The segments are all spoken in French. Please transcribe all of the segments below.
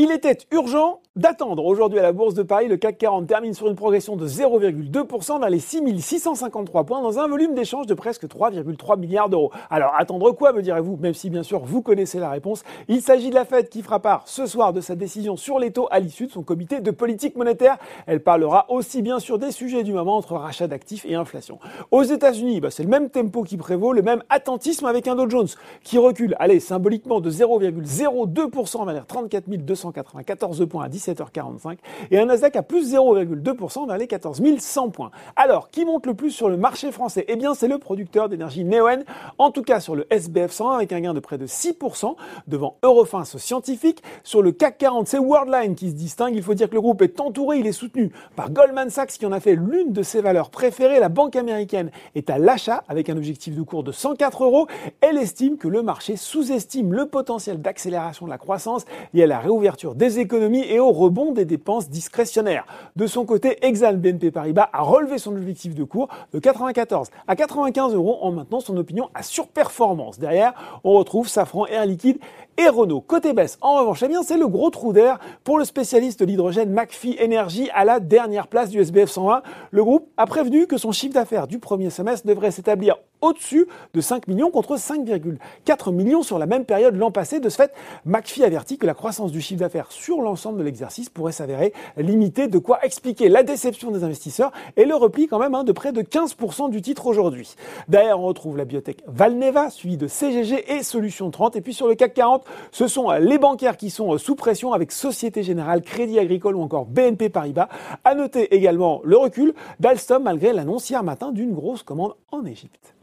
Il était urgent d'attendre. Aujourd'hui à la Bourse de Paris, le CAC 40 termine sur une progression de 0,2% vers les 6653 points dans un volume d'échange de presque 3,3 milliards d'euros. Alors attendre quoi me direz-vous Même si bien sûr vous connaissez la réponse, il s'agit de la Fed qui fera part ce soir de sa décision sur les taux à l'issue de son comité de politique monétaire. Elle parlera aussi bien sûr des sujets du moment entre rachat d'actifs et inflation. Aux États-Unis, bah, c'est le même tempo qui prévaut, le même attentisme avec un Dow Jones qui recule, allez, symboliquement de 0,02% vers les 34 200 194 points à 17h45 et un Nasdaq à plus 0,2% vers les 14 100 points. Alors, qui monte le plus sur le marché français? Eh bien, c'est le producteur d'énergie Neoen, en tout cas sur le SBF 100 avec un gain de près de 6% devant Eurofins Scientifique. Sur le CAC 40, c'est Worldline qui se distingue. Il faut dire que le groupe est entouré, il est soutenu par Goldman Sachs qui en a fait l'une de ses valeurs préférées. La banque américaine est à l'achat avec un objectif de cours de 104 euros. Elle estime que le marché sous-estime le potentiel d'accélération de la croissance et à la réouverture des économies et au rebond des dépenses discrétionnaires. De son côté, Exxon BNP Paribas a relevé son objectif de cours de 94 à 95 euros en maintenant son opinion à surperformance. Derrière, on retrouve Safran, Air Liquide et Renault. Côté baisse, en revanche, eh bien, c'est le gros trou d'air pour le spécialiste de l'hydrogène McPhee Energy à la dernière place du SBF 120. Le groupe a prévenu que son chiffre d'affaires du premier semestre devrait s'établir au-dessus de 5 millions contre 5,4 millions sur la même période l'an passé. De ce fait, McPhee avertit que la croissance du chiffre d'affaires sur l'ensemble de l'exercice pourrait s'avérer limitée, de quoi expliquer la déception des investisseurs et le repli quand même hein, de près de 15% du titre aujourd'hui. Derrière, on retrouve la biotech Valneva, suivie de CGG et Solution 30. Et puis sur le CAC 40, ce sont les bancaires qui sont sous pression avec Société Générale, Crédit Agricole ou encore BNP Paribas. À noter également le recul d'Alstom malgré l'annonce hier matin d'une grosse commande en Égypte.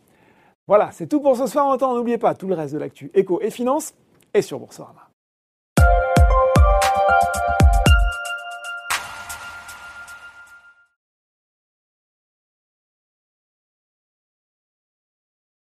Voilà, c'est tout pour ce soir. En temps, n'oubliez pas tout le reste de l'actu éco et finance est sur Boursorama.